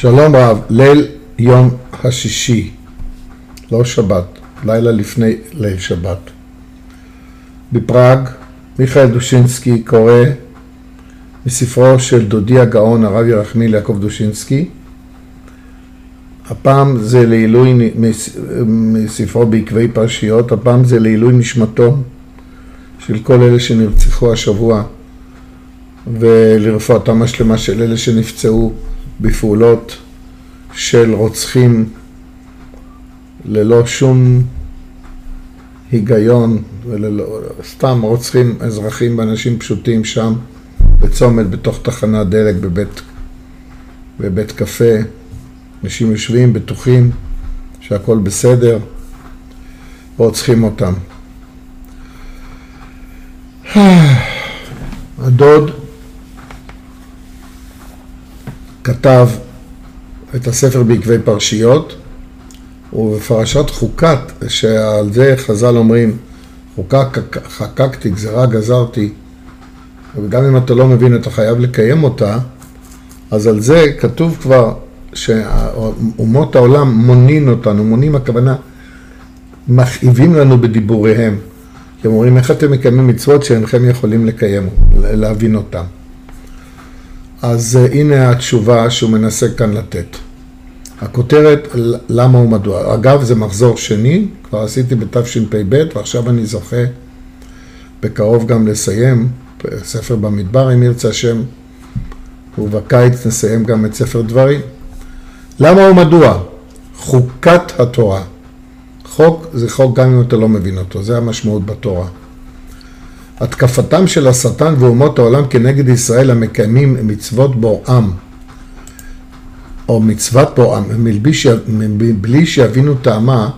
שלום רב, ליל יום השישי, לא שבת, לילה לפני ליל שבת. בפראג, מיכאל דושינסקי קורא מספרו של דודי הגאון הרב ירחמיל יעקב דושינסקי. הפעם זה לעילוי מספרו בעקבי פרשיות, הפעם זה לעילוי נשמתו של כל אלה שנרצחו השבוע ולרפואתם השלמה של אלה שנפצעו בפעולות של רוצחים ללא שום היגיון, וללא, סתם רוצחים אזרחים ואנשים פשוטים שם בצומת בתוך תחנת דלק בבית, בבית קפה. אנשים יושבים בטוחים שהכל בסדר ורוצחים אותם. הדוד כתב את הספר בעקבי פרשיות, ובפרשת חוקת, שעל זה חז"ל אומרים, חוקה חקקתי, גזרה גזרתי, וגם אם אתה לא מבין אתה חייב לקיים אותה, אז על זה כתוב כבר שאומות העולם מונין אותנו, מונים הכוונה, מכאיבים לנו בדיבוריהם. הם אומרים, איך אתם מקיימים מצוות שאינכם יכולים לקיים, להבין אותם. אז uh, הנה התשובה שהוא מנסה כאן לתת. הכותרת, למה ומדוע. אגב, זה מחזור שני, כבר עשיתי בתשפ"ב, ועכשיו אני זוכה בקרוב גם לסיים ספר במדבר, אם ירצה השם, ובקיץ נסיים גם את ספר דברים. למה ומדוע? חוקת התורה. חוק זה חוק גם אם אתה לא מבין אותו, זה המשמעות בתורה. התקפתם של השטן ואומות העולם כנגד ישראל המקיימים מצוות בוראם, או מצוות בוראם, מבלי שיבינו טעמה,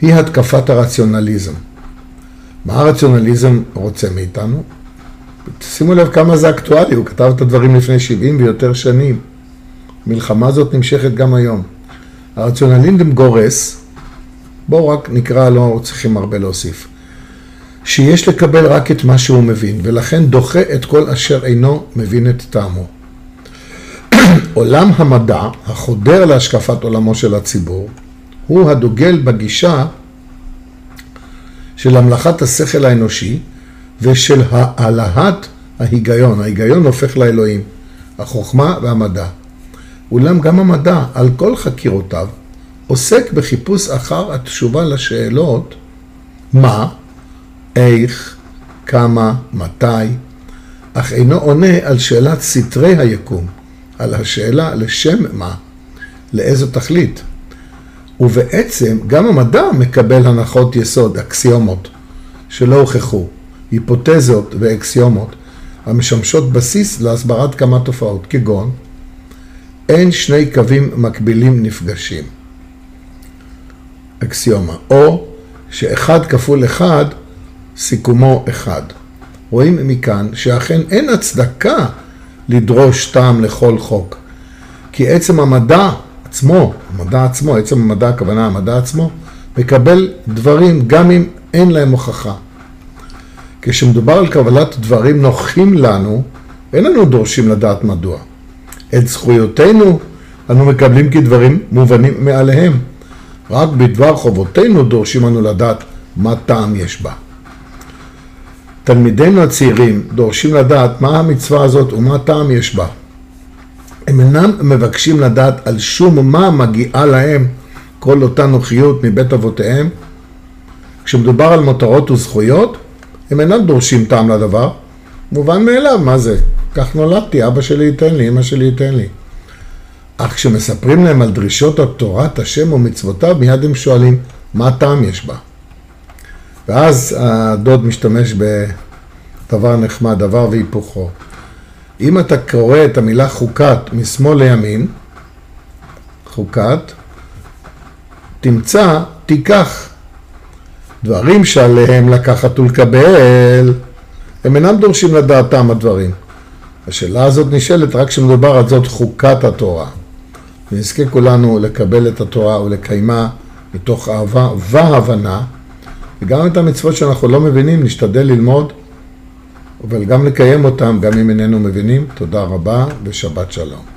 היא התקפת הרציונליזם. מה הרציונליזם רוצה מאיתנו? שימו לב כמה זה אקטואלי, הוא כתב את הדברים לפני 70 ויותר שנים. המלחמה הזאת נמשכת גם היום. הרציונליזם גורס, בואו רק נקרא, לא צריכים הרבה להוסיף. שיש לקבל רק את מה שהוא מבין, ולכן דוחה את כל אשר אינו מבין את טעמו. עולם המדע, החודר להשקפת עולמו של הציבור, הוא הדוגל בגישה של המלאכת השכל האנושי ושל העלאת ההיגיון. ההיגיון הופך לאלוהים, החוכמה והמדע. אולם גם המדע, על כל חקירותיו, עוסק בחיפוש אחר התשובה לשאלות מה, איך, כמה, מתי, אך אינו עונה על שאלת סתרי היקום, על השאלה לשם מה, לאיזו תכלית. ובעצם גם המדע מקבל הנחות יסוד, אקסיומות, שלא הוכחו, היפותזות ואקסיומות, המשמשות בסיס להסברת כמה תופעות, כגון אין שני קווים מקבילים נפגשים, אקסיומה, או שאחד כפול אחד סיכומו אחד. רואים מכאן שאכן אין הצדקה לדרוש טעם לכל חוק, כי עצם המדע עצמו, המדע עצמו, עצם המדע, הכוונה המדע עצמו, מקבל דברים גם אם אין להם הוכחה. כשמדובר על קבלת דברים נוחים לנו, אין לנו דורשים לדעת מדוע. את זכויותינו אנו מקבלים כדברים מובנים מעליהם. רק בדבר חובותינו דורשים אנו לדעת מה טעם יש בה. תלמידינו הצעירים דורשים לדעת מה המצווה הזאת ומה טעם יש בה. הם אינם מבקשים לדעת על שום מה מגיעה להם כל אותה נוחיות מבית אבותיהם. כשמדובר על מותרות וזכויות, הם אינם דורשים טעם לדבר. מובן מאליו, מה זה? כך נולדתי, אבא שלי ייתן לי, אמא שלי ייתן לי. אך כשמספרים להם על דרישות התורת השם ומצוותיו, מיד הם שואלים, מה הטעם יש בה? ואז הדוד משתמש בדבר נחמד, דבר והיפוכו. אם אתה קורא את המילה חוקת משמאל לימין, חוקת, תמצא, תיקח. דברים שעליהם לקחת ולקבל, הם אינם דורשים לדעתם הדברים. השאלה הזאת נשאלת רק כשמדובר על זאת חוקת התורה. ונזכה כולנו לקבל את התורה ולקיימה מתוך אהבה והבנה, וגם את המצוות שאנחנו לא מבינים נשתדל ללמוד, אבל גם לקיים אותם גם אם איננו מבינים. תודה רבה ושבת שלום.